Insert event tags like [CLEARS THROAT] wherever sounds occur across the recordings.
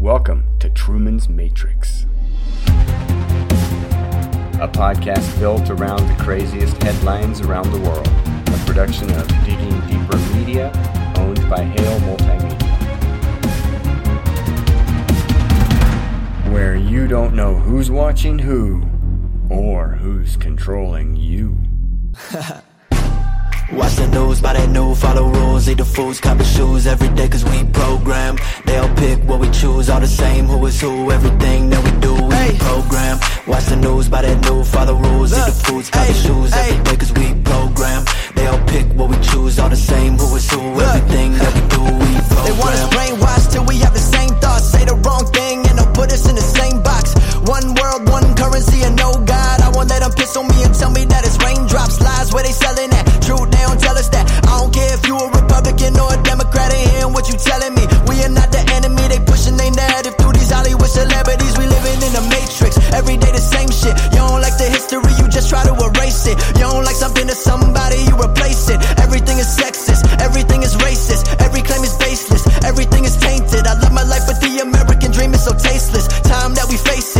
Welcome to Truman's Matrix, a podcast built around the craziest headlines around the world. A production of Digging Deeper Media, owned by Hale Multimedia. Where you don't know who's watching who or who's controlling you. [LAUGHS] Watch the news, buy that new, follow rules, eat the foods, copy shoes every day cause we program. They'll pick what we choose, all the same, who is who, everything that we do, we hey. program. Watch the news, buy that new, follow rules, Look, eat the foods, copy hey, shoes hey. every day cause we program. They'll pick what we choose, all the same, who is who, Look, everything that we do, we program. They want us brainwashed till we have the same thoughts, say the wrong thing and they'll put us in the same box. One world, one currency, and no God. I won't let them piss on me and tell me that it's raindrops, lies where they selling at. Truth, they don't tell us that. I don't care if you a Republican or a Democrat, ain't hearing what you telling me. We are not the enemy, they pushing their narrative through these Hollywood celebrities. We living in a matrix, every day the same shit. You don't like the history, you just try to erase it. You don't like something to somebody, you replace it. Everything is sexist, everything is racist, every claim is baseless, everything is tainted. I love my life, but the American dream is so tasteless. Time that we face it,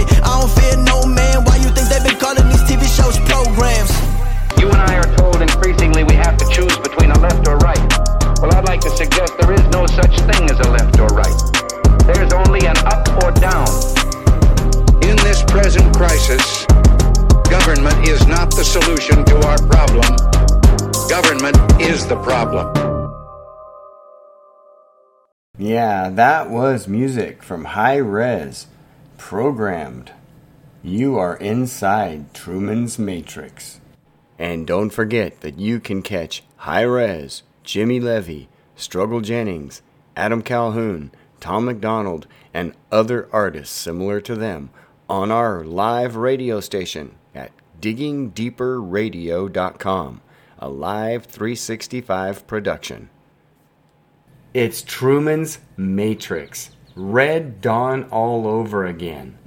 Yeah, that was music from Hi-Rez, programmed. You are inside Truman's Matrix. And don't forget that you can catch Hi-Rez, Jimmy Levy, Struggle Jennings, Adam Calhoun, Tom McDonald, and other artists similar to them on our live radio station at diggingdeeperradio.com, a live 365 production. It's Truman's Matrix. Red Dawn all over again.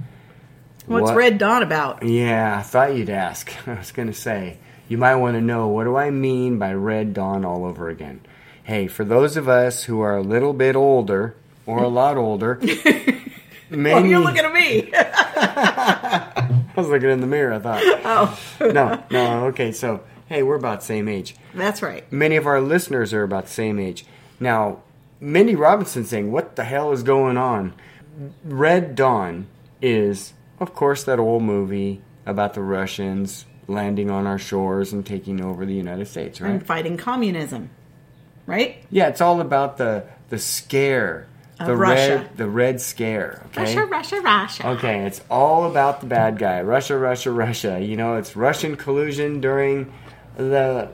What's what? Red Dawn about? Yeah, I thought you'd ask. [LAUGHS] I was going to say you might want to know what do I mean by Red Dawn all over again? Hey, for those of us who are a little bit older or a lot older, [LAUGHS] maybe oh, you're looking at me. [LAUGHS] I was looking in the mirror. I thought, oh no, no, okay. So hey, we're about the same age. That's right. Many of our listeners are about the same age. Now, Mindy Robinson saying, "What the hell is going on?" Red Dawn is, of course, that old movie about the Russians landing on our shores and taking over the United States, right? And fighting communism, right? Yeah, it's all about the the scare, of the Russia. red the red scare. Okay, Russia, Russia, Russia. Okay, it's all about the bad guy, Russia, Russia, Russia. You know, it's Russian collusion during the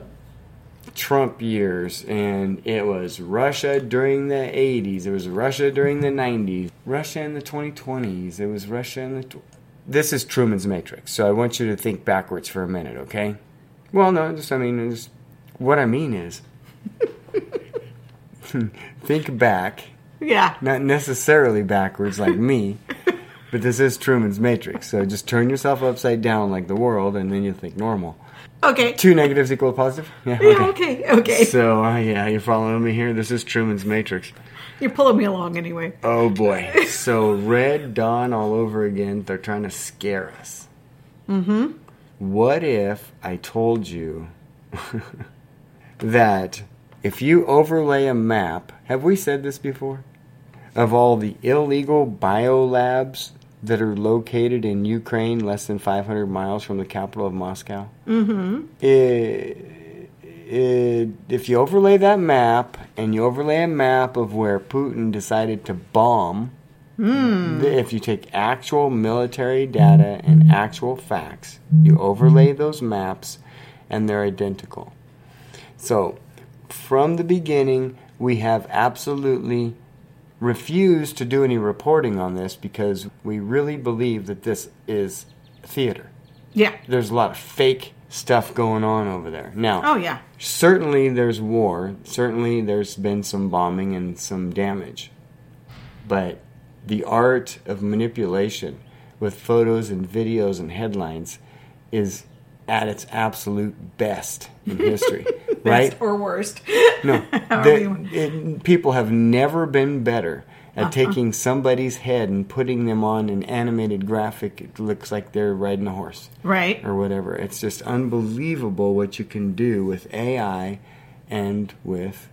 Trump years, and it was Russia during the 80s. It was Russia during the 90s. Russia in the 2020s. It was Russia in the. Tw- this is Truman's Matrix, so I want you to think backwards for a minute, okay? Well, no, just I mean, just what I mean is, [LAUGHS] think back. Yeah. Not necessarily backwards like me, but this is Truman's Matrix. So just turn yourself upside down like the world, and then you think normal. Okay. Two negatives equal positive. Yeah. Okay. Yeah, okay. okay. So uh, yeah, you're following me here. This is Truman's Matrix. You're pulling me along anyway. Oh boy. so Red Dawn all over again. They're trying to scare us. Mm-hmm. What if I told you [LAUGHS] that if you overlay a map, have we said this before? Of all the illegal biolabs that are located in Ukraine, less than 500 miles from the capital of Moscow. Mm-hmm. It, it, if you overlay that map and you overlay a map of where Putin decided to bomb, mm. if you take actual military data and actual facts, you overlay those maps, and they're identical. So, from the beginning, we have absolutely refused to do any reporting on this because we really believe that this is theater. Yeah. There's a lot of fake stuff going on over there. Now, oh yeah. Certainly there's war. Certainly there's been some bombing and some damage. But the art of manipulation with photos and videos and headlines is at its absolute best in [LAUGHS] history, right? or worst. No, [LAUGHS] the, it, people have never been better at taking somebody's head and putting them on an animated graphic. It looks like they're riding a horse Right. or whatever. It's just unbelievable what you can do with AI and with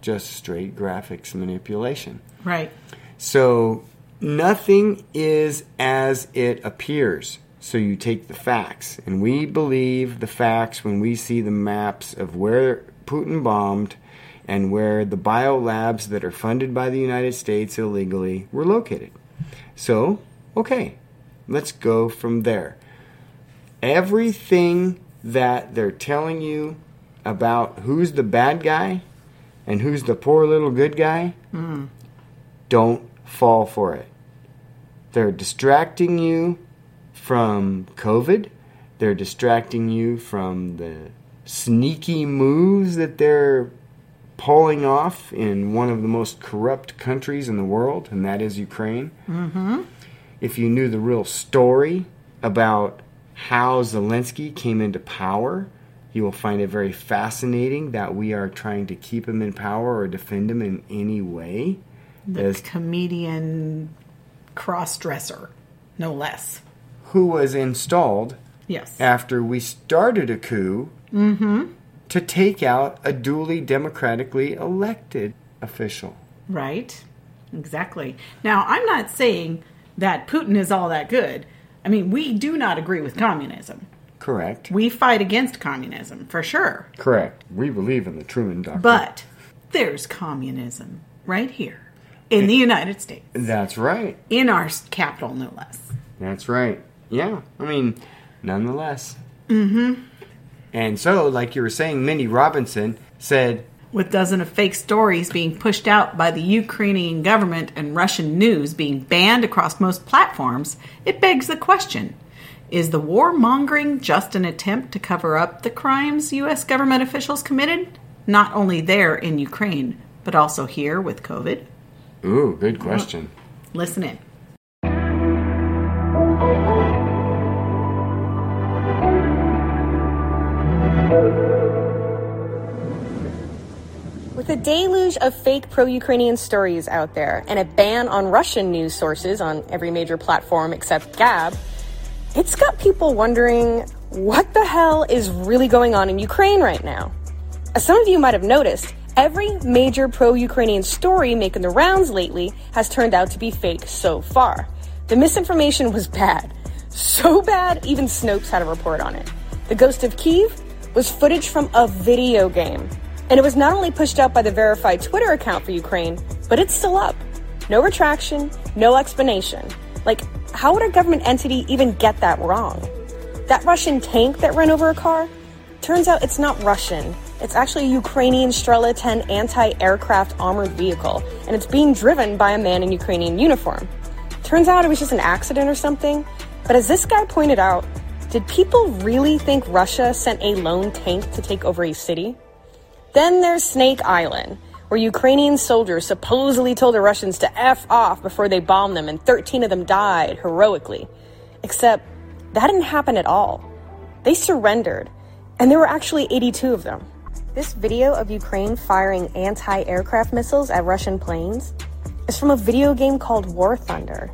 just straight graphics manipulation. Right. So nothing is as it appears. So you take the facts, and we believe the facts when we see the maps of where Putin bombed and where the biolabs that are funded by the United States illegally were located. So, okay, let's go from there. Everything that they're telling you about who's the bad guy and who's the poor little good guy, mm-hmm. don't fall for it. They're distracting you from COVID. They're distracting you from the sneaky moves that they're pulling off in one of the most corrupt countries in the world, and that is Ukraine. Mm-hmm. If you knew the real story about how Zelensky came into power, you will find it very fascinating that we are trying to keep him in power or defend him in any way. The As comedian cross dresser, no less. Who was installed Yes. after we started a coup mm-hmm. to take out a duly democratically elected official. Right. Exactly. Now, I'm not saying that Putin is all that good. I mean, we do not agree with communism. Correct. We fight against communism for sure. Correct. We believe in the Truman Doctrine. But there's communism right here in the United States, that's right. in our capital, no less. That's right. Yeah. I mean, nonetheless. Mm-hmm. And so, like you were saying, Mindy Robinson said, With dozens of fake stories being pushed out by the Ukrainian government and Russian news being banned across most platforms, it begs the question Is the warmongering just an attempt to cover up the crimes U.S. government officials committed? Not only there in Ukraine, but also here with COVID? Ooh, good question. Listen in. A deluge of fake pro Ukrainian stories out there and a ban on Russian news sources on every major platform except Gab, it's got people wondering what the hell is really going on in Ukraine right now. As some of you might have noticed, every major pro Ukrainian story making the rounds lately has turned out to be fake so far. The misinformation was bad. So bad, even Snopes had a report on it. The Ghost of Kiev was footage from a video game. And it was not only pushed out by the verified Twitter account for Ukraine, but it's still up. No retraction, no explanation. Like, how would a government entity even get that wrong? That Russian tank that ran over a car? Turns out it's not Russian. It's actually a Ukrainian Strela 10 anti aircraft armored vehicle, and it's being driven by a man in Ukrainian uniform. Turns out it was just an accident or something, but as this guy pointed out, did people really think Russia sent a lone tank to take over a city? Then there's Snake Island, where Ukrainian soldiers supposedly told the Russians to F off before they bombed them, and 13 of them died heroically. Except that didn't happen at all. They surrendered, and there were actually 82 of them. This video of Ukraine firing anti aircraft missiles at Russian planes is from a video game called War Thunder.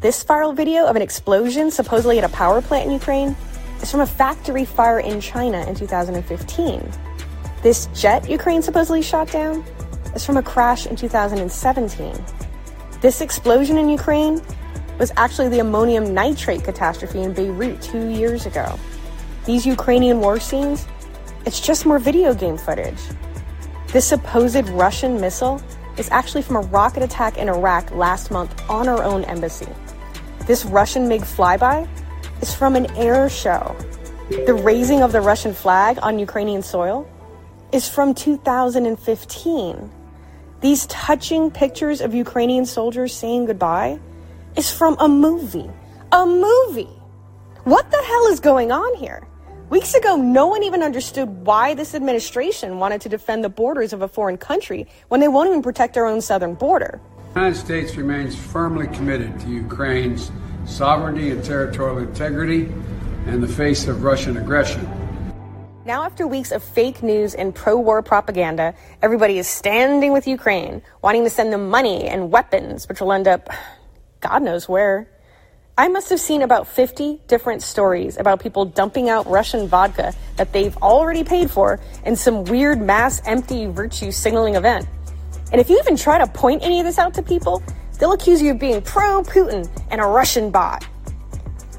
This viral video of an explosion supposedly at a power plant in Ukraine is from a factory fire in China in 2015. This jet Ukraine supposedly shot down is from a crash in 2017. This explosion in Ukraine was actually the ammonium nitrate catastrophe in Beirut two years ago. These Ukrainian war scenes, it's just more video game footage. This supposed Russian missile is actually from a rocket attack in Iraq last month on our own embassy. This Russian MiG flyby is from an air show. The raising of the Russian flag on Ukrainian soil is from 2015. These touching pictures of Ukrainian soldiers saying goodbye is from a movie. A movie! What the hell is going on here? Weeks ago, no one even understood why this administration wanted to defend the borders of a foreign country when they won't even protect their own southern border. The United States remains firmly committed to Ukraine's sovereignty and territorial integrity in the face of Russian aggression. Now, after weeks of fake news and pro war propaganda, everybody is standing with Ukraine, wanting to send them money and weapons, which will end up God knows where. I must have seen about 50 different stories about people dumping out Russian vodka that they've already paid for in some weird mass empty virtue signaling event. And if you even try to point any of this out to people, they'll accuse you of being pro Putin and a Russian bot.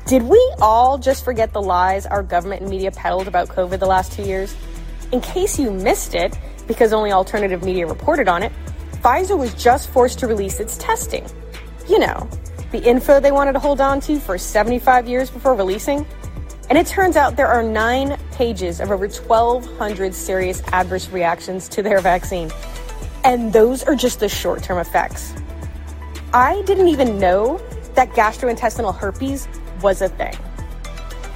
Did we all just forget the lies our government and media peddled about COVID the last two years? In case you missed it, because only alternative media reported on it, Pfizer was just forced to release its testing. You know, the info they wanted to hold on to for 75 years before releasing. And it turns out there are nine pages of over 1,200 serious adverse reactions to their vaccine. And those are just the short term effects. I didn't even know that gastrointestinal herpes was a thing.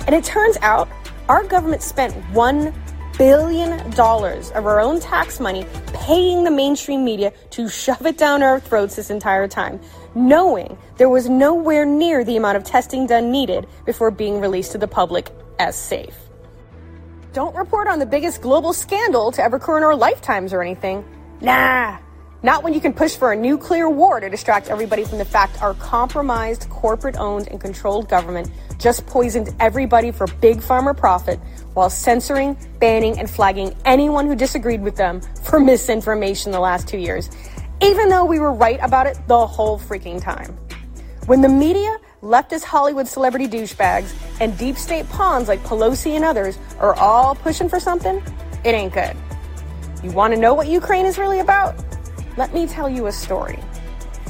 And it turns out our government spent $1 billion of our own tax money paying the mainstream media to shove it down our throats this entire time, knowing there was nowhere near the amount of testing done needed before being released to the public as safe. Don't report on the biggest global scandal to ever occur in our lifetimes or anything. Nah, not when you can push for a nuclear war to distract everybody from the fact our compromised, corporate owned, and controlled government just poisoned everybody for big pharma profit while censoring, banning, and flagging anyone who disagreed with them for misinformation the last two years, even though we were right about it the whole freaking time. When the media, leftist Hollywood celebrity douchebags, and deep state pawns like Pelosi and others are all pushing for something, it ain't good. You want to know what Ukraine is really about? Let me tell you a story.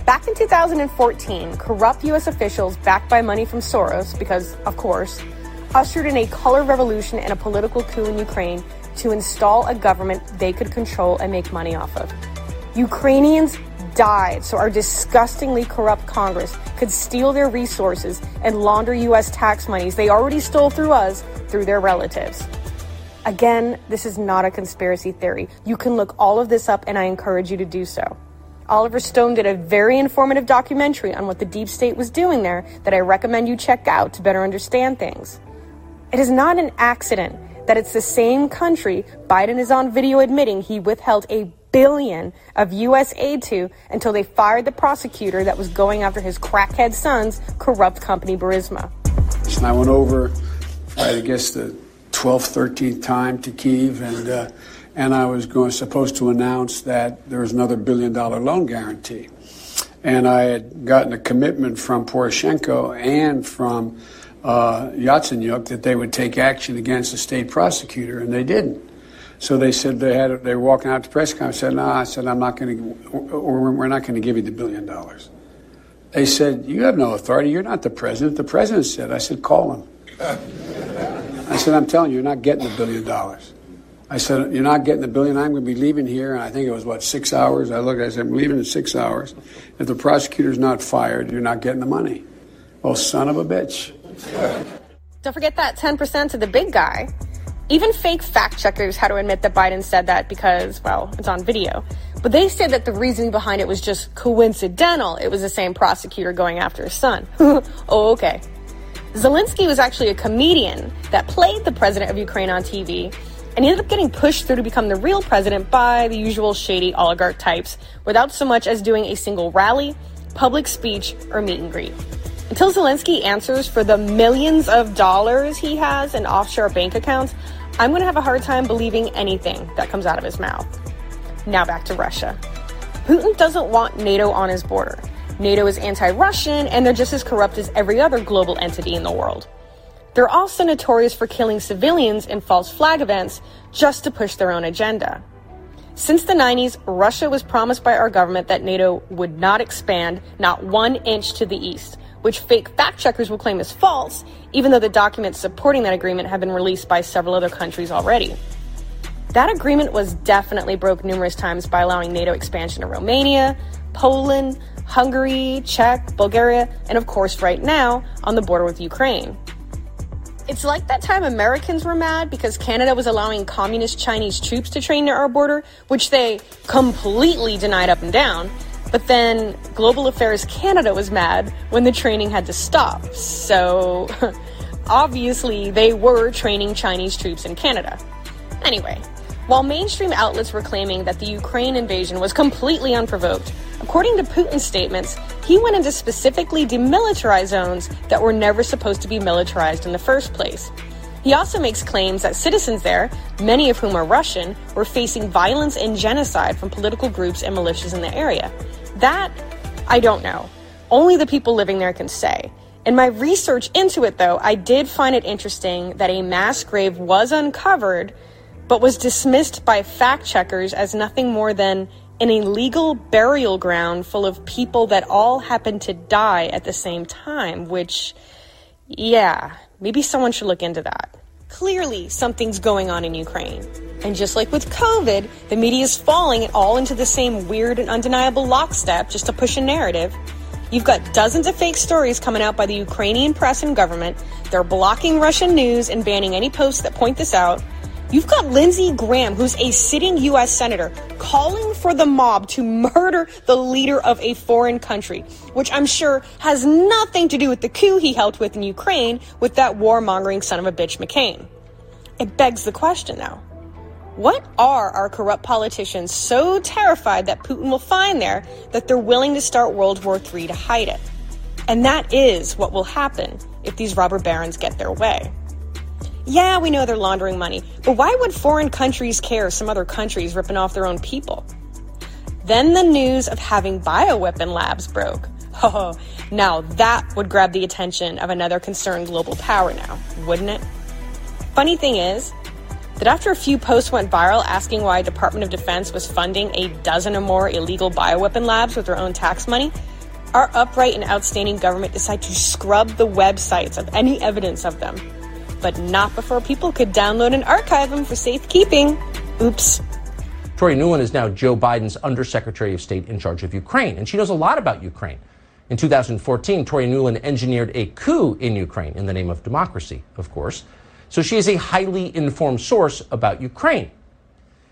Back in 2014, corrupt U.S. officials, backed by money from Soros, because, of course, ushered in a color revolution and a political coup in Ukraine to install a government they could control and make money off of. Ukrainians died so our disgustingly corrupt Congress could steal their resources and launder U.S. tax monies they already stole through us through their relatives. Again, this is not a conspiracy theory. You can look all of this up, and I encourage you to do so. Oliver Stone did a very informative documentary on what the deep state was doing there that I recommend you check out to better understand things. It is not an accident that it's the same country Biden is on video admitting he withheld a billion of U.S. aid to until they fired the prosecutor that was going after his crackhead son's corrupt company, Burisma. And I went over, I guess, the 12th, 13th time to Kiev, and uh, and I was going supposed to announce that there was another billion dollar loan guarantee, and I had gotten a commitment from Poroshenko and from uh, Yatsenyuk that they would take action against the state prosecutor, and they didn't. So they said they had they were walking out to press conference. Said, "No," I said, "I'm not going to, or we're not going to give you the billion dollars." They said, "You have no authority. You're not the president." The president said, "I said, call him." [LAUGHS] I said, I'm telling you, you're not getting the billion dollars. I said, You're not getting the billion. I'm going to be leaving here. And I think it was, what, six hours? I looked, I said, I'm leaving in six hours. If the prosecutor's not fired, you're not getting the money. Well, son of a bitch. Don't forget that 10% to the big guy. Even fake fact checkers had to admit that Biden said that because, well, it's on video. But they said that the reasoning behind it was just coincidental. It was the same prosecutor going after his son. [LAUGHS] oh, okay. Zelensky was actually a comedian that played the president of Ukraine on TV, and he ended up getting pushed through to become the real president by the usual shady oligarch types without so much as doing a single rally, public speech, or meet and greet. Until Zelensky answers for the millions of dollars he has in offshore bank accounts, I'm going to have a hard time believing anything that comes out of his mouth. Now back to Russia. Putin doesn't want NATO on his border. NATO is anti Russian, and they're just as corrupt as every other global entity in the world. They're also notorious for killing civilians in false flag events just to push their own agenda. Since the 90s, Russia was promised by our government that NATO would not expand not one inch to the east, which fake fact checkers will claim is false, even though the documents supporting that agreement have been released by several other countries already. That agreement was definitely broke numerous times by allowing NATO expansion to Romania, Poland, Hungary, Czech, Bulgaria, and of course, right now, on the border with Ukraine. It's like that time Americans were mad because Canada was allowing communist Chinese troops to train near our border, which they completely denied up and down. But then Global Affairs Canada was mad when the training had to stop. So [LAUGHS] obviously they were training Chinese troops in Canada. Anyway, while mainstream outlets were claiming that the Ukraine invasion was completely unprovoked, according to Putin's statements, he went into specifically demilitarized zones that were never supposed to be militarized in the first place. He also makes claims that citizens there, many of whom are Russian, were facing violence and genocide from political groups and militias in the area. That, I don't know. Only the people living there can say. In my research into it, though, I did find it interesting that a mass grave was uncovered, but was dismissed by fact checkers as nothing more than an illegal burial ground full of people that all happened to die at the same time, which, yeah, maybe someone should look into that. Clearly, something's going on in Ukraine. And just like with COVID, the media is falling all into the same weird and undeniable lockstep just to push a narrative. You've got dozens of fake stories coming out by the Ukrainian press and government. They're blocking Russian news and banning any posts that point this out. You've got Lindsey Graham, who's a sitting U.S. Senator, calling for the mob to murder the leader of a foreign country, which I'm sure has nothing to do with the coup he helped with in Ukraine with that warmongering son of a bitch McCain. It begs the question though what are our corrupt politicians so terrified that Putin will find there that they're willing to start World War III to hide it? And that is what will happen if these robber barons get their way. Yeah, we know they're laundering money, but why would foreign countries care some other countries ripping off their own people? Then the news of having bioweapon labs broke. [LAUGHS] Oh, now that would grab the attention of another concerned global power now, wouldn't it? Funny thing is, that after a few posts went viral asking why Department of Defense was funding a dozen or more illegal bioweapon labs with their own tax money, our upright and outstanding government decided to scrub the websites of any evidence of them. But not before people could download and archive them for safekeeping. Oops. Tori Nuland is now Joe Biden's Undersecretary of State in charge of Ukraine, and she knows a lot about Ukraine. In 2014, Tori Nuland engineered a coup in Ukraine in the name of democracy, of course. So she is a highly informed source about Ukraine.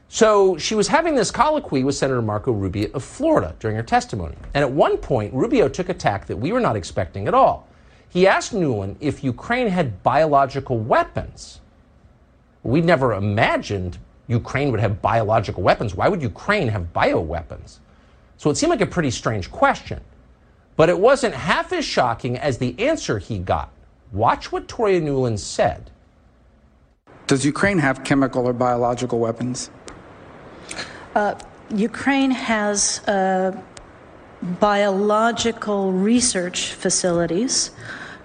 So she was having this colloquy with Senator Marco Rubio of Florida during her testimony. And at one point, Rubio took a tack that we were not expecting at all. He asked Nuland if Ukraine had biological weapons. We never imagined Ukraine would have biological weapons. Why would Ukraine have bioweapons? So it seemed like a pretty strange question. But it wasn't half as shocking as the answer he got. Watch what Toria Nuland said. Does Ukraine have chemical or biological weapons? Uh, Ukraine has uh, biological research facilities,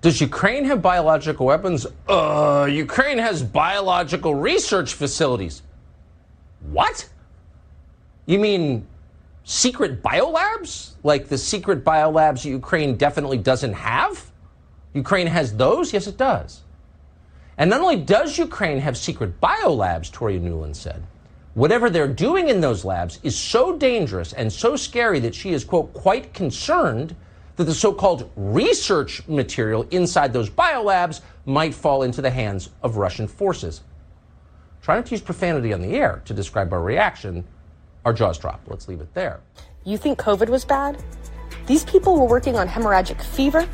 Does Ukraine have biological weapons? Uh, Ukraine has biological research facilities. What? You mean secret biolabs? Like the secret biolabs Ukraine definitely doesn't have? Ukraine has those? Yes, it does. And not only does Ukraine have secret biolabs, Toria Nuland said, whatever they're doing in those labs is so dangerous and so scary that she is, quote, quite concerned that the so called research material inside those biolabs might fall into the hands of Russian forces. Try not to use profanity on the air to describe our reaction. Our jaws drop. Let's leave it there. You think COVID was bad? These people were working on hemorrhagic fever,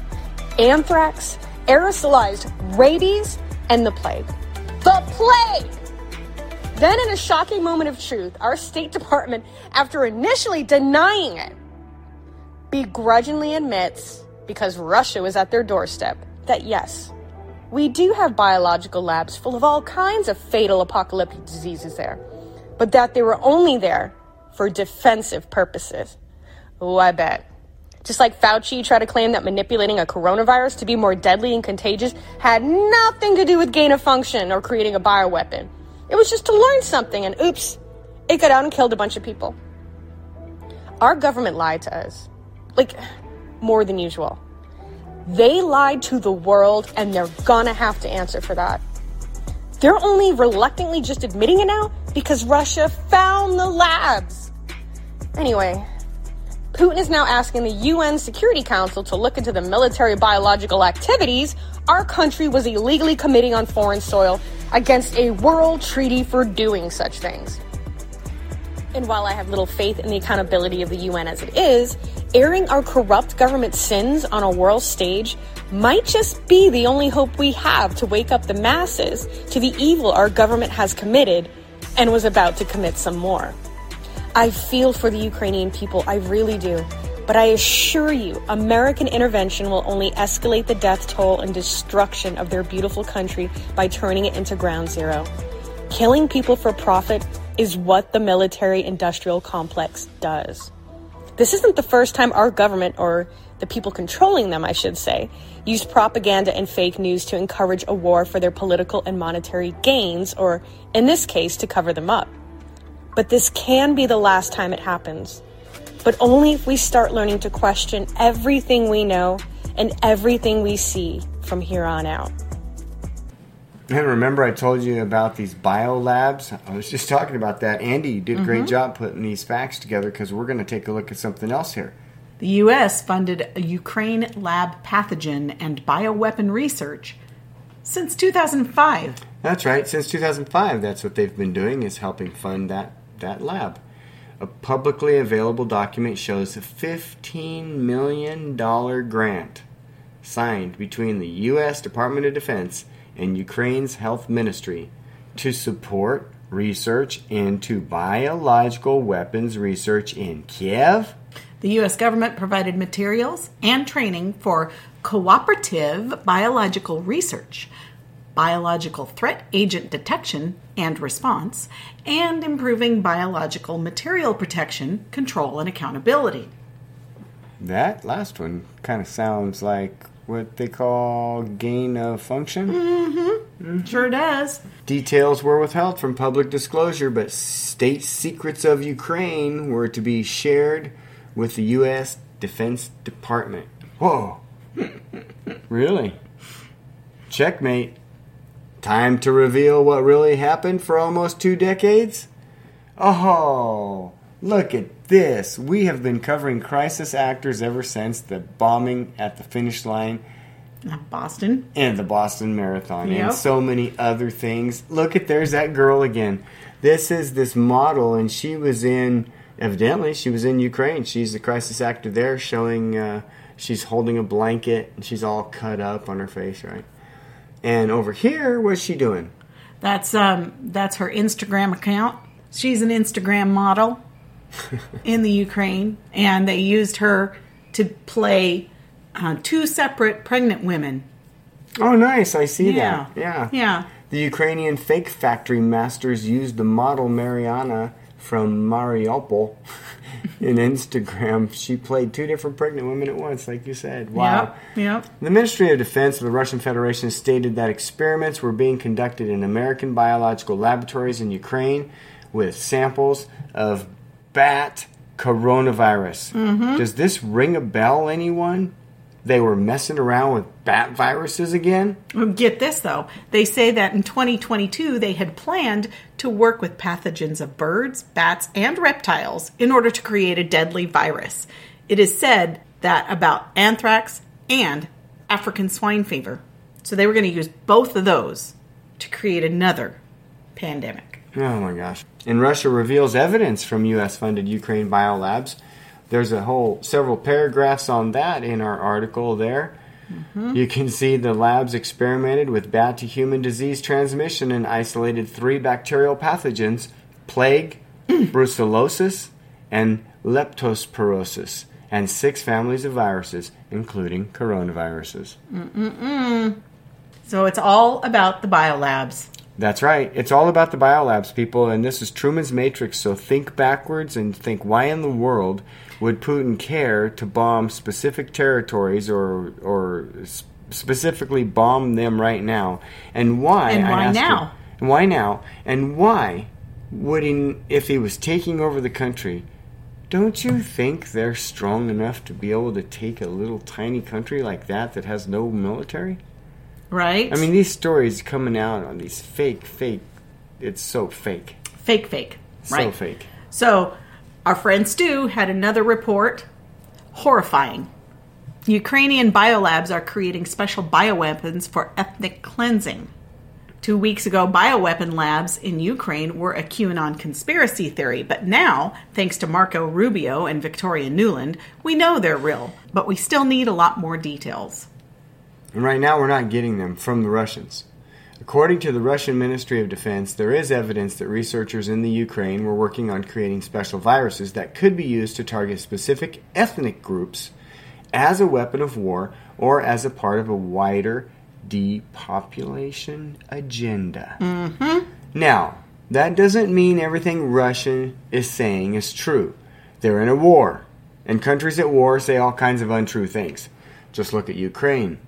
anthrax, aerosolized rabies, and the plague. The plague! Then, in a shocking moment of truth, our State Department, after initially denying it, begrudgingly admits, because Russia was at their doorstep, that yes, we do have biological labs full of all kinds of fatal apocalyptic diseases there, but that they were only there for defensive purposes. Oh, I bet. Just like Fauci tried to claim that manipulating a coronavirus to be more deadly and contagious had nothing to do with gain of function or creating a bioweapon. It was just to learn something, and oops, it got out and killed a bunch of people. Our government lied to us. Like, more than usual. They lied to the world, and they're gonna have to answer for that. They're only reluctantly just admitting it now because Russia found the labs. Anyway, Putin is now asking the UN Security Council to look into the military biological activities our country was illegally committing on foreign soil against a world treaty for doing such things. And while I have little faith in the accountability of the UN as it is, airing our corrupt government sins on a world stage might just be the only hope we have to wake up the masses to the evil our government has committed and was about to commit some more. I feel for the Ukrainian people, I really do. But I assure you, American intervention will only escalate the death toll and destruction of their beautiful country by turning it into ground zero. Killing people for profit is what the military industrial complex does. This isn't the first time our government, or the people controlling them, I should say, used propaganda and fake news to encourage a war for their political and monetary gains, or in this case, to cover them up. But this can be the last time it happens. But only if we start learning to question everything we know and everything we see from here on out. And remember, I told you about these bio labs. I was just talking about that. Andy you did a great Mhm. job putting these facts together because we're going to take a look at something else here. The U.S. funded a Ukraine lab pathogen and bioweapon research since 2005. That's right. Since 2005, that's what they've been doing is helping fund that that lab. A publicly available document shows a 15 million dollar grant signed between the US Department of Defense and Ukraine's health ministry to support research into biological weapons research in Kiev. The U.S. government provided materials and training for cooperative biological research, biological threat agent detection and response, and improving biological material protection, control, and accountability. That last one kind of sounds like what they call gain of function. Mm-hmm. Sure does. Details were withheld from public disclosure, but state secrets of Ukraine were to be shared with the U.S. Defense Department. Whoa. [LAUGHS] really? Checkmate. Time to reveal what really happened for almost two decades? Oh, look at this. We have been covering crisis actors ever since the bombing at the finish line Boston. and the Boston Marathon Yep. and so many other things. Look at there's that girl again. This is this model, and she was in evidently she was in Ukraine. She's the crisis actor there, showing uh, she's holding a blanket and she's all cut up on her face, right? And over here, what's she doing? That's um that's her Instagram account. She's an Instagram model in the Ukraine, and they used her to play uh, two separate pregnant women. Oh, nice! I see Yeah. that. Yeah, Yeah. The Ukrainian fake factory masters used the model Mariana from Mariupol [LAUGHS] in Instagram. She played two different pregnant women at once, like you said. Wow. Yep. Yep. The Ministry of Defense of the Russian Federation stated that experiments were being conducted in American biological laboratories in Ukraine with samples of bat coronavirus. Mhm. Does this ring a bell, anyone? They were messing around with bat viruses again? Get this though. They say that in 2022 they had planned to work with pathogens of birds, bats, and reptiles in order to create a deadly virus. It is said that about anthrax and African swine fever. So they were going to use both of those to create another pandemic. Oh my gosh. And Russia reveals evidence from US funded Ukraine biolabs. There's a whole several paragraphs on that in our article there. Mm-hmm. You can see the labs experimented with bat to human disease transmission and isolated three bacterial pathogens plague, [CLEARS THROAT] brucellosis, and leptospirosis, and six families of viruses, including coronaviruses. Mm-mm-mm. So it's all about the biolabs. That's right. It's all about the biolabs, people, and this is Truman's Matrix. So think backwards and think why in the world would Putin care to bomb specific territories or or specifically bomb them right now? And why? And why now? and why now? And why would he, if he was taking over the country? Don't you think they're strong enough to be able to take a little tiny country like that that has no military? Right? I mean, these stories coming out on these fake, fake. It's so fake. fake, fake. So Right. fake. So, our friend Stu had another report horrifying. Ukrainian biolabs are creating special bioweapons for ethnic cleansing. Two weeks ago, bioweapon labs in Ukraine were a QAnon conspiracy theory, but now, thanks to Marco Rubio and Victoria Nuland, we know they're real, but we still need a lot more details. And right now, we're not getting them from the Russians. According to the Russian Ministry of Defense, there is evidence that researchers in the Ukraine were working on creating special viruses that could be used to target specific ethnic groups as a weapon of war or as a part of a wider depopulation agenda. Mm-hmm. Now, that doesn't mean everything Russia is saying is true. They're in a war, and countries at war say all kinds of untrue things. Just look at Ukraine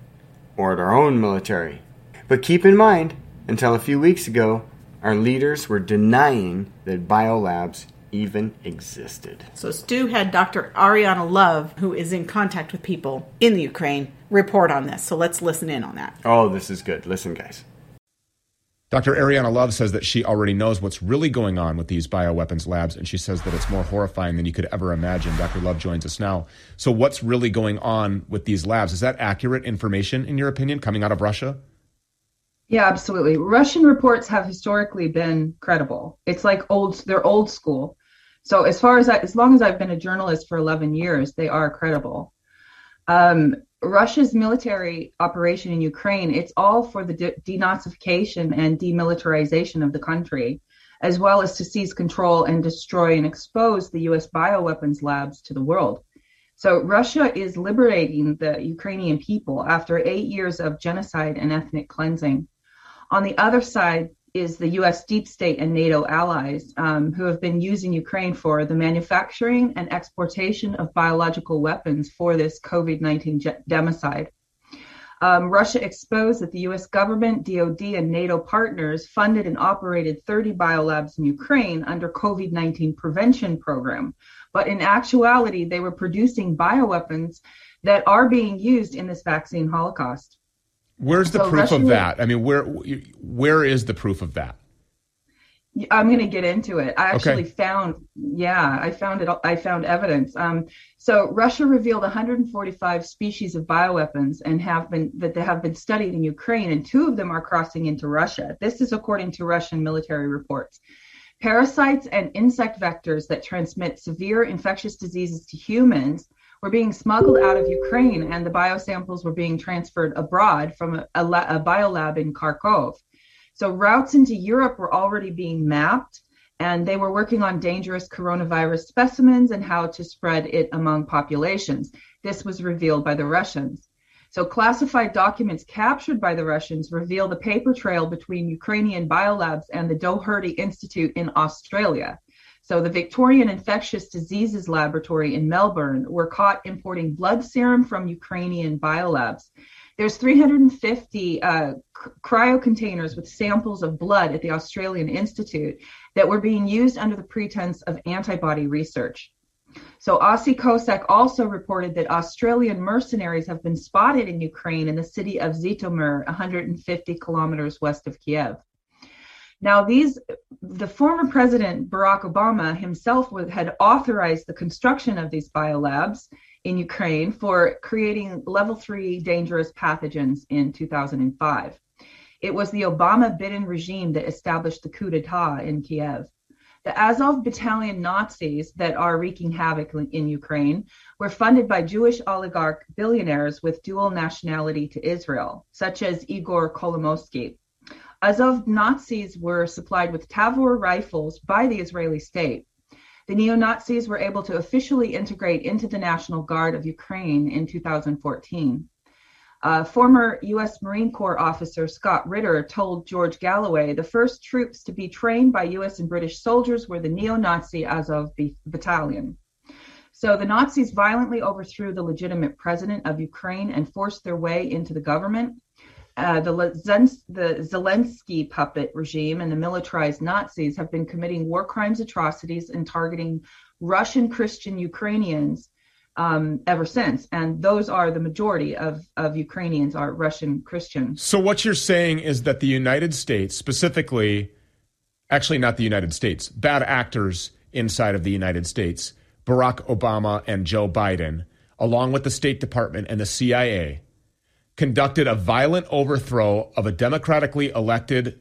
or at our own military. But keep in mind, until a few weeks ago, our leaders were denying that biolabs even existed. So Stu had Dr. Ariana Love, who is in contact with people in the Ukraine, report on this. So let's listen in on that. Oh, this is good. Listen, guys. Dr. Ariana Love says that she already knows what's really going on with these bioweapons labs, and she says that it's more horrifying than you could ever imagine. Dr. Love joins us now. So, what's really going on with these labs? Is that accurate information, in your opinion, coming out of Russia? Yeah, absolutely. Russian reports have historically been credible. It's like old, they're old school. So, as far as I, as long as I've been a journalist for 11 years, they are credible. Um, Russia's military operation in Ukraine, it's all for the de- denazification and demilitarization of the country, as well as to seize control and destroy and expose the US bioweapons labs to the world. So Russia is liberating the Ukrainian people after eight years of genocide and ethnic cleansing. On the other side, is the US deep state and NATO allies um, who have been using Ukraine for the manufacturing and exportation of biological weapons for this COVID 19 ge- democide. Um, Russia exposed that the US government, DoD, and NATO partners funded and operated 30 biolabs in Ukraine under COVID 19 prevention program. But in actuality, they were producing bioweapons that are being used in this vaccine holocaust. Where's the so proof Russian, of that? I mean, where where is the proof of that? I'm going to get into it. I actually okay. found, yeah, I found it. I found evidence. Um, so Russia revealed 145 species of bioweapons and have been that they have been studied in Ukraine, and two of them are crossing into Russia. This is according to Russian military reports. Parasites and insect vectors that transmit severe infectious diseases to humans were being smuggled out of Ukraine, and the biosamples were being transferred abroad from a, a, a biolab in Kharkov. So routes into Europe were already being mapped, and they were working on dangerous coronavirus specimens and how to spread it among populations. This was revealed by the Russians. So classified documents captured by the Russians reveal the paper trail between Ukrainian biolabs and the Doherty Institute in Australia. So the Victorian Infectious Diseases Laboratory in Melbourne were caught importing blood serum from Ukrainian biolabs. There's 350 uh, cryo containers with samples of blood at the Australian Institute that were being used under the pretense of antibody research. So Aussie Cossack also reported that Australian mercenaries have been spotted in Ukraine in the city of Zhytomyr, 150 kilometers west of Kiev. Now, these, the former president Barack Obama himself had authorized the construction of these biolabs in Ukraine for creating level three dangerous pathogens in 2005. It was the Obama Biden regime that established the coup d'etat in Kiev. The Azov battalion Nazis that are wreaking havoc in Ukraine were funded by Jewish oligarch billionaires with dual nationality to Israel, such as Igor Kolomoisky. Azov Nazis were supplied with Tavor rifles by the Israeli state. The neo Nazis were able to officially integrate into the National Guard of Ukraine in 2014. Uh, former U.S. Marine Corps officer Scott Ritter told George Galloway the first troops to be trained by U.S. and British soldiers were the neo Nazi Azov Battalion. So the Nazis violently overthrew the legitimate president of Ukraine and forced their way into the government. Uh, the, the Zelensky puppet regime and the militarized Nazis have been committing war crimes, atrocities, and targeting Russian Christian Ukrainians um, ever since. And those are the majority of, of Ukrainians are Russian Christians. So what you're saying is that the United States, specifically, actually not the United States, bad actors inside of the United States, Barack Obama and Joe Biden, along with the State Department and the CIA, conducted a violent overthrow of a democratically elected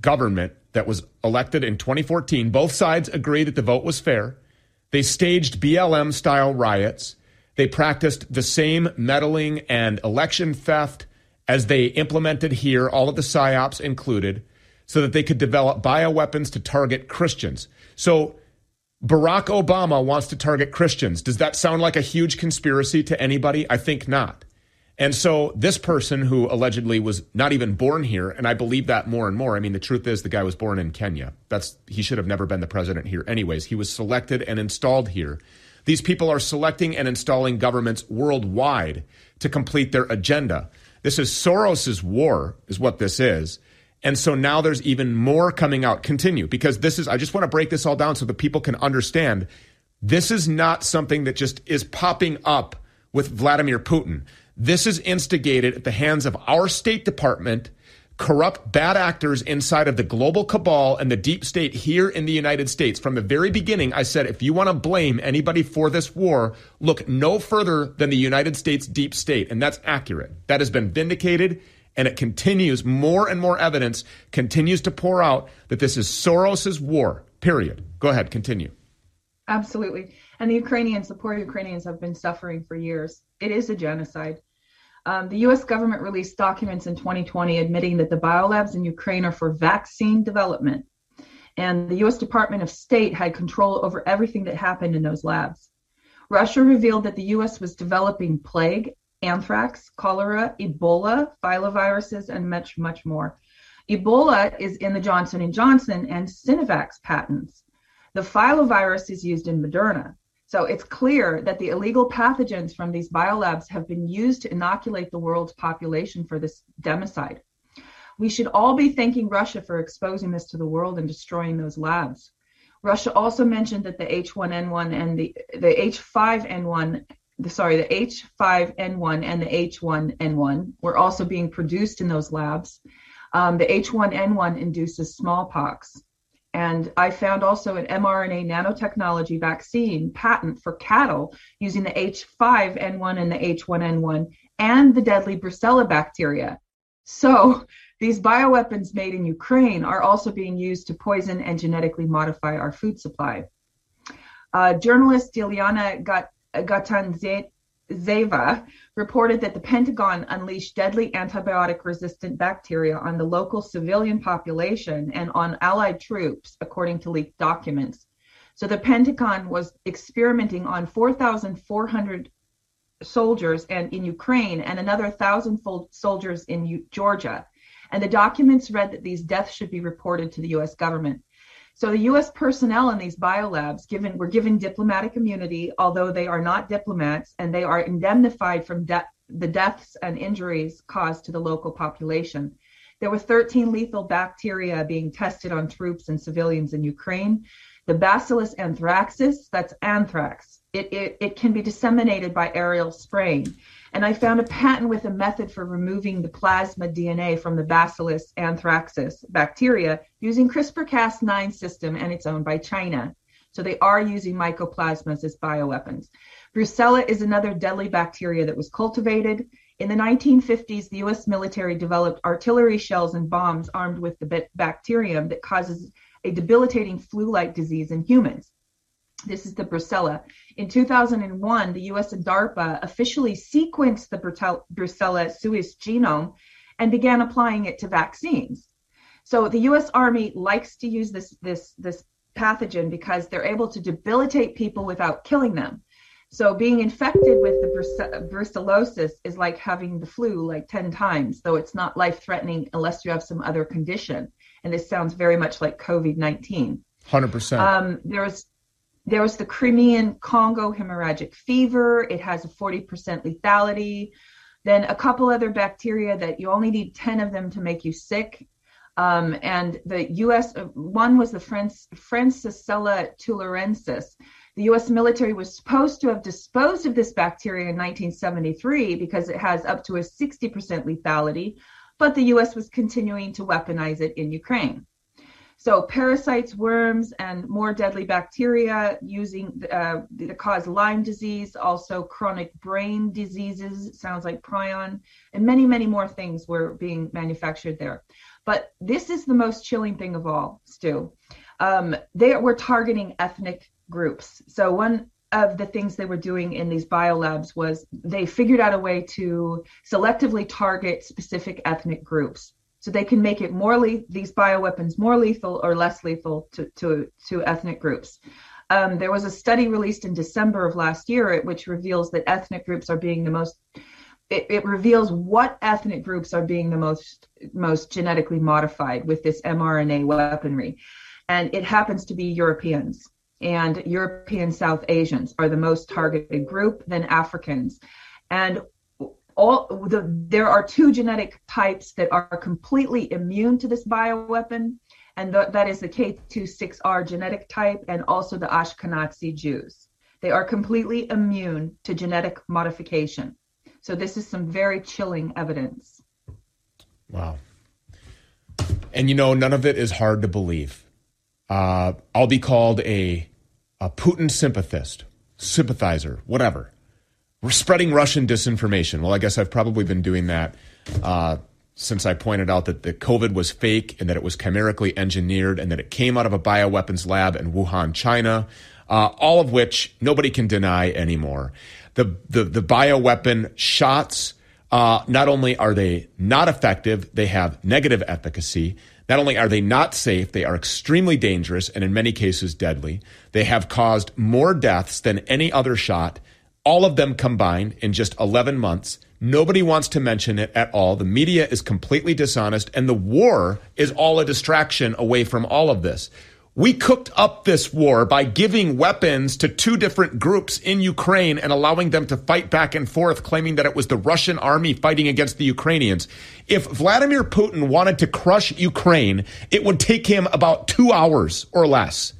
government that was elected in 2014. Both sides agreed that the vote was fair. They staged BLM style riots. They practiced the same meddling and election theft as they implemented here, all of the psyops included, so that they could develop bioweapons to target Christians. So Barack Obama wants to target Christians. Does that sound like a huge conspiracy to anybody? I think not. And so this person who allegedly was not even born here, and I believe that more and more. I mean, the truth is the guy was born in Kenya. That's he should have never been the president here anyways. He was selected and installed here. These people are selecting and installing governments worldwide to complete their agenda. This is Soros's war is what this is. And so now there's even more coming out. Continue because this is I just want to break this all down so that people can understand this is not something that just is popping up with Vladimir Putin. This is instigated at the hands of our State Department, corrupt bad actors inside of the global cabal and the deep state here in the United States. From the very beginning, I said if you want to blame anybody for this war, look no further than the United States deep state. And that's accurate. That has been vindicated. And it continues, more and more evidence continues to pour out that this is Soros's war, period. Go ahead, continue. Absolutely. And the Ukrainians, the poor Ukrainians, have been suffering for years. It is a genocide. Um, the US government released documents in 2020 admitting that the biolabs in Ukraine are for vaccine development. And the US Department of State had control over everything that happened in those labs. Russia revealed that the US was developing plague, anthrax, cholera, Ebola, filoviruses, and much, much more. Ebola is in the Johnson & Johnson and Sinovac patents. The filovirus is used in Moderna. So it's clear that the illegal pathogens from these biolabs have been used to inoculate the world's population for this democide. We should all be thanking Russia for exposing this to the world and destroying those labs. Russia also mentioned that the H1N1 and the, the H5N1, the, sorry, the H5N1 and the H1N1 were also being produced in those labs. Um, the H1N1 induces smallpox. And I found also an mRNA nanotechnology vaccine patent for cattle using the H5N1 and the H1N1 and the deadly Brucella bacteria. So these bioweapons made in Ukraine are also being used to poison and genetically modify our food supply. Uh, journalist Ilyana Gatanzet Zeva reported that the Pentagon unleashed deadly antibiotic resistant bacteria on the local civilian population and on Allied troops, according to leaked documents. So the Pentagon was experimenting on 4,400 soldiers and in Ukraine and another 1,000 soldiers in U- Georgia. And the documents read that these deaths should be reported to the US government. So the U.S. personnel in these biolabs given were given diplomatic immunity, although they are not diplomats, and they are indemnified from de- the deaths and injuries caused to the local population. There were 13 lethal bacteria being tested on troops and civilians in Ukraine. The Bacillus anthracis, that's anthrax. It, it, it can be disseminated by aerial spraying. And I found a patent with a method for removing the plasma DNA from the Bacillus anthracis bacteria using CRISPR-Cas9 system, and it's owned by China. So they are using mycoplasmas as bioweapons. Brucella is another deadly bacteria that was cultivated. In the 1950s, the US military developed artillery shells and bombs armed with the bacterium that causes a debilitating flu like disease in humans. This is the Brucella. In 2001, the US and DARPA officially sequenced the Brucella suis genome and began applying it to vaccines. So the US Army likes to use this, this, this pathogen because they're able to debilitate people without killing them. So being infected with the brucellosis is like having the flu like 10 times, though it's not life threatening unless you have some other condition. And this sounds very much like COVID 19. 100%. Um, there was there was the Crimean Congo hemorrhagic fever. It has a 40% lethality. Then a couple other bacteria that you only need 10 of them to make you sick. Um, and the U.S. one was the Francisella tularensis. The U.S. military was supposed to have disposed of this bacteria in 1973 because it has up to a 60% lethality, but the U.S. was continuing to weaponize it in Ukraine. So parasites, worms, and more deadly bacteria using uh, cause Lyme disease, also chronic brain diseases, sounds like prion, and many, many more things were being manufactured there. But this is the most chilling thing of all, Stu. Um, they were targeting ethnic groups. So one of the things they were doing in these biolabs was they figured out a way to selectively target specific ethnic groups so they can make it more le- these bioweapons more lethal or less lethal to to, to ethnic groups. Um, there was a study released in December of last year, which reveals that ethnic groups are being the most. It, it reveals what ethnic groups are being the most most genetically modified with this mRNA weaponry, and it happens to be Europeans and European South Asians are the most targeted group, then Africans, and all the there are two genetic types that are completely immune to this bioweapon and th- that is the K26R genetic type and also the Ashkenazi Jews. They are completely immune to genetic modification. So this is some very chilling evidence. Wow. And you know, none of it is hard to believe. Uh, I'll be called a, a Putin sympathist, sympathizer, whatever. We're spreading Russian disinformation. Well, I guess I've probably been doing that uh, since I pointed out that the COVID was fake and that it was chimerically engineered and that it came out of a bioweapons lab in Wuhan, China. Uh, all of which nobody can deny anymore. The the, the bioweapon shots. Uh, not only are they not effective, they have negative efficacy. Not only are they not safe, they are extremely dangerous and in many cases deadly. They have caused more deaths than any other shot all of them combined in just 11 months. Nobody wants to mention it at all. The media is completely dishonest, and the war is all a distraction away from all of this. We cooked up this war by giving weapons to two different groups in Ukraine and allowing them to fight back and forth, claiming that it was the Russian army fighting against the Ukrainians. If Vladimir Putin wanted to crush Ukraine, it would take him about two hours or less.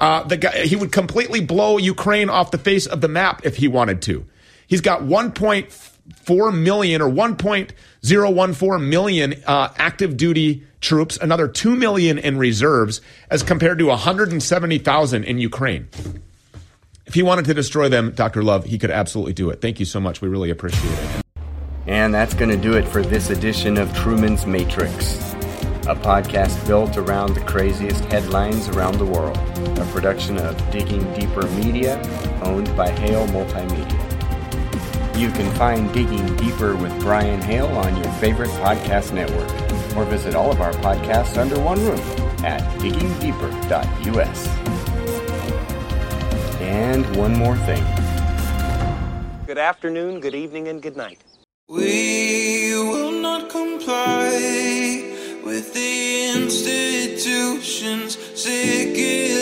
Uh, the guy, he would completely blow Ukraine off the face of the map if he wanted to. He's got 1.4 million or 1.014 million uh, active duty troops, another 2 million in reserves, as compared to 170,000 in Ukraine. If he wanted to destroy them, Dr. Love, he could absolutely do it. Thank you so much. We really appreciate it. And that's going to do it for this edition of Truman's Matrix a podcast built around the craziest headlines around the world, a production of Digging Deeper Media, owned by Hale Multimedia. You can find Digging Deeper with Brian Hale on your favorite podcast network, or visit all of our podcasts under one roof at diggingdeeper.us. And one more thing. Good afternoon, good evening, and good night. We will not comply with the institution's sick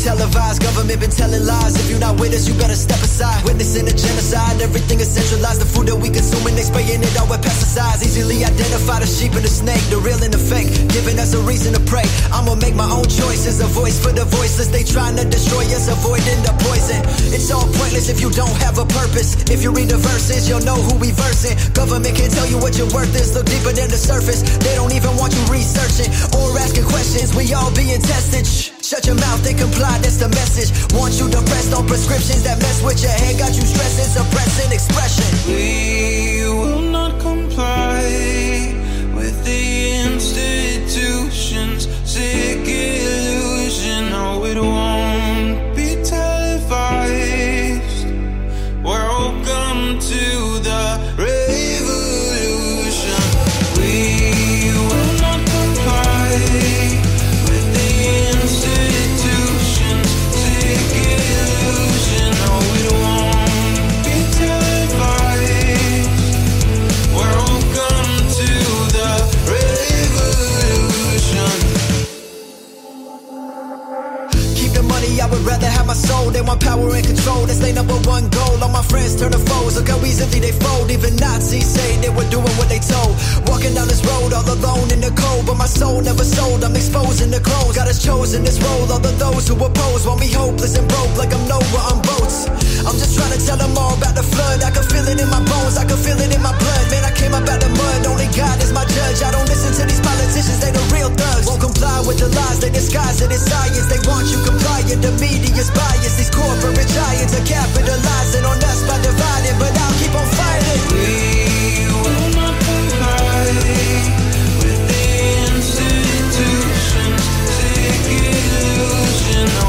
televised. Government been telling lies. If you're not with us, you better step aside. Witnessing a genocide, everything is centralized. The food that we consuming, they spraying it out with pesticides. Easily identify the sheep and the snake, the real and the fake. Giving us a reason to pray. I'ma make my own choices. A voice for the voiceless. They trying to destroy us, avoiding the poison. It's all pointless if you don't have a purpose. If you read the verses, you'll know who we versing. Government can tell you what your worth is. Look deeper than the surface. They don't even want you researching or asking questions. We all being tested. Shh. Shut your mouth and comply, that's the message. Want you to depressed on prescriptions that mess with your head, got you stressing, suppressing expression. We will not comply with the institution's sick illusion. No, it won't Look how easily they fold. Even Nazis say they were doing what told. Walking down this road all alone in the cold, but my soul never sold. I'm exposing the clones. God has chosen this role. All of those who oppose want me hopeless and broke, like I'm Noah on boats. I'm just trying to tell them all about the flood. I can feel it in my bones. I can feel it in my blood. Man, I came up out the mud. Only God is my judge. I don't listen to these politicians. They the real thugs. Won't comply with the lies. They disguise it as science. They want you compliant. The media's bias. These corporate giants are capitalizing on us by dividing. But I'll keep on fighting. We will with the institutions. Sick illusion, no,